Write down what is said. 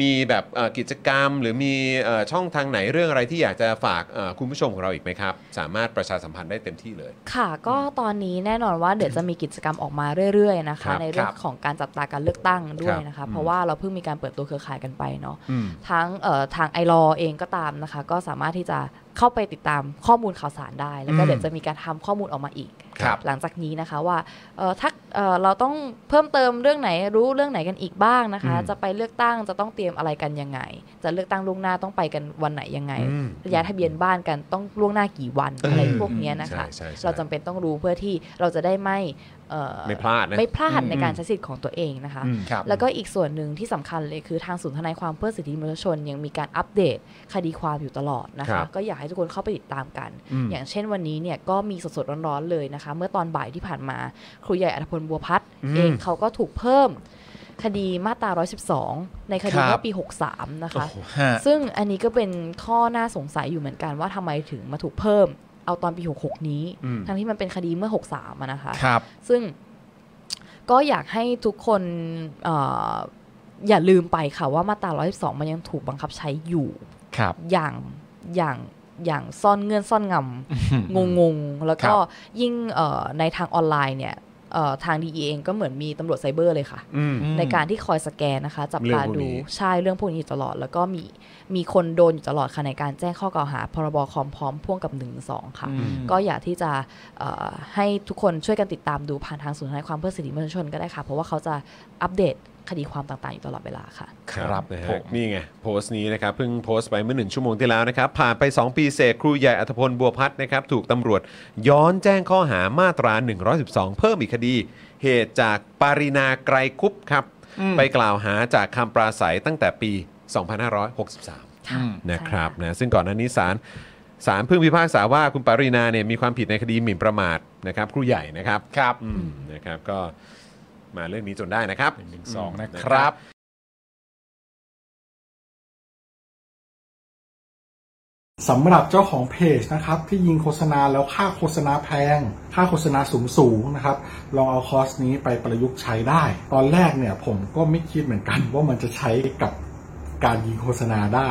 มีแบบเอ่อกิจกรรม หรือมีเอ่อช่องทางไหนเรื่องอะไรที่อยากจะฝากเอ่อคุณผู้ชมของเราอีกไหมครับ สามารถประชาสัมพันธ์ได้เต็มที่เลย ค่ะ ก็ตอนนี้แน่นอนว่าเดี๋ยวจะมีกิจกรรมออกมาเรื่อยๆนะครัคะบในเรื่องของการจับตาการเลือกตั้งด้วยนะครัคะบเพราะว่าเราเพิ่งมีการเปิดตัวเครือข่ายกันไปเนาะอืมทั้งเอ่อทางไอรอเองก็ตามนะคะ ก็สามารถที่จะเข้าไปติดตามข้อมูลข่าวสารได้ แล้วก็อืมเดี๋ยวจะมีการทำข้อมูลออกมาอีกครับ หลังจากนี้นะคะว่าเอ่อถ้าเอ่อเราต้องเพิ่มเติมเรื่องไหนรู้เรื่องไหนกันอีกบ้างนะคะอืมจะไปเลือกตั้งจะต้องเตรียมอะไรกันยังไง จะเลือกตั้งล่วงหน้าต้องไปกันวันไหนยังไงอืมย้ายทะเบียนบ้านกันต้องล่วงหน้ากี่วันอะไรพวกเนี้ยนะคะใช่ใช่ใช่เราจำเป็นต้องรู้เพื่อที่เราจะได้ไม่เอ่อ ไม่พลาดนะไม่พลาดในการอืมใช้สิทธิ์ของตัวเองนะคะอืมครับแล้วก็อีกส่วนหนึ่งที่สำคัญเลยคือทางศูนย์ทนายความเพื่อสิทธิมนุษยชน ยังมีการอัปเดตคดีความอยู่ตลอดนะครัคะบก็อยากให้ทุกคนเข้าไปติดตามกันอืมอย่างเช่นวันนี้เนี่ยก็มีสดๆร้อนๆเลยนะคะ เมื่อตอนบ่ายที่ผ่านมาครูใหญ่อัธพลบัวพัฒน์อืมเองเขาก็ถูกเพิ่มคดีมาตรา 112 ในคดีครับเมื่อปี 63 นะคะฮะซึ่งอันนี้ก็เป็นข้อน่าสงสัยอยู่เหมือนกันว่าทำไมถึงมาถูกเพิ่ม เอาตอนปี 66 นี้อืมทั้งที่มันเป็นคดีเมื่อ 63อะนะคะครับซึ่งก็อยากให้ทุกคนเอออย่าลืมไปค่ะว่ามาตรา 112 มันยังถูกบังคับใช้อยู่ครับอย่างอย่างอย่างซ่อนเงื่อนซ่อนงำงงงๆแล้วก็ครับยิ่งเอ่อในทางออนไลน์เนี่ยเอ่อ ทางดีเองก็เหมือนมีตำรวจไซเบอร์เลยค่ะอืมในการที่คอยสแกนนะคะ จับเรื่องตาพวกดูนี้ใช่เรื่องพวกนี้อยู่ตลอด แล้วก็มีมีคนโดนอยู่ตลอดค่ะในการแจ้งข้อกล่าวหา พรบคอมพร้อมพ่วงกับ1นึค่ะอืมก็อยากที่จะเอ่อให้ทุกคนช่วยกันติดตามดูผ่านทางศูนย์ทนายความเพื่อสิทธิมนุษยชนก็ได้ค่ะ เพราะว่าเขาจะอัปเดต คดีความต่างๆอยู่ตลอดเวลาค่ะ ครับนะผฮะมนี่ไงโพสต์นี้นะครับเพิ่งโพสต์ไปเมื่อหนึ่งชั่วโมงที่แล้วนะครับ ผ่านไป 2 ปีเศษครูใหญ่อัธพลบัวพัฒน์นะครับ ถูกตำรวจย้อนแจ้งข้อหามาตรา 112 เพิ่มอีกคดี เหตุจากปารินาไกรคุปครับ ไปกล่าวหาจากคำปราศัยตั้งแต่ปี 2563ค่ะนะครับใช่นะซึ่งก่อนหน้านี้ศาลศาลเพิ่งพิพากษาว่าคุณปารินาเนี่ยมีความผิดในคดีหมิ่นประมาทนะครับครูใหญ่นะครับครับอืมนะครับก็ มาเรื่องนี้จนได้นะครับหนึ่งสองนะครับสำหรับเจ้าของเพจนะครับที่ยิงโฆษณาแล้วค่าโฆษณาแพง ค่าโฆษณาสูงสูงๆนะครับ ลองเอาคอร์สนี้ไปประยุกต์ใช้ได้ ตอนแรกเนี่ยผมก็ไม่คิดเหมือนกันว่ามันจะใช้กับการยิงโฆษณาได้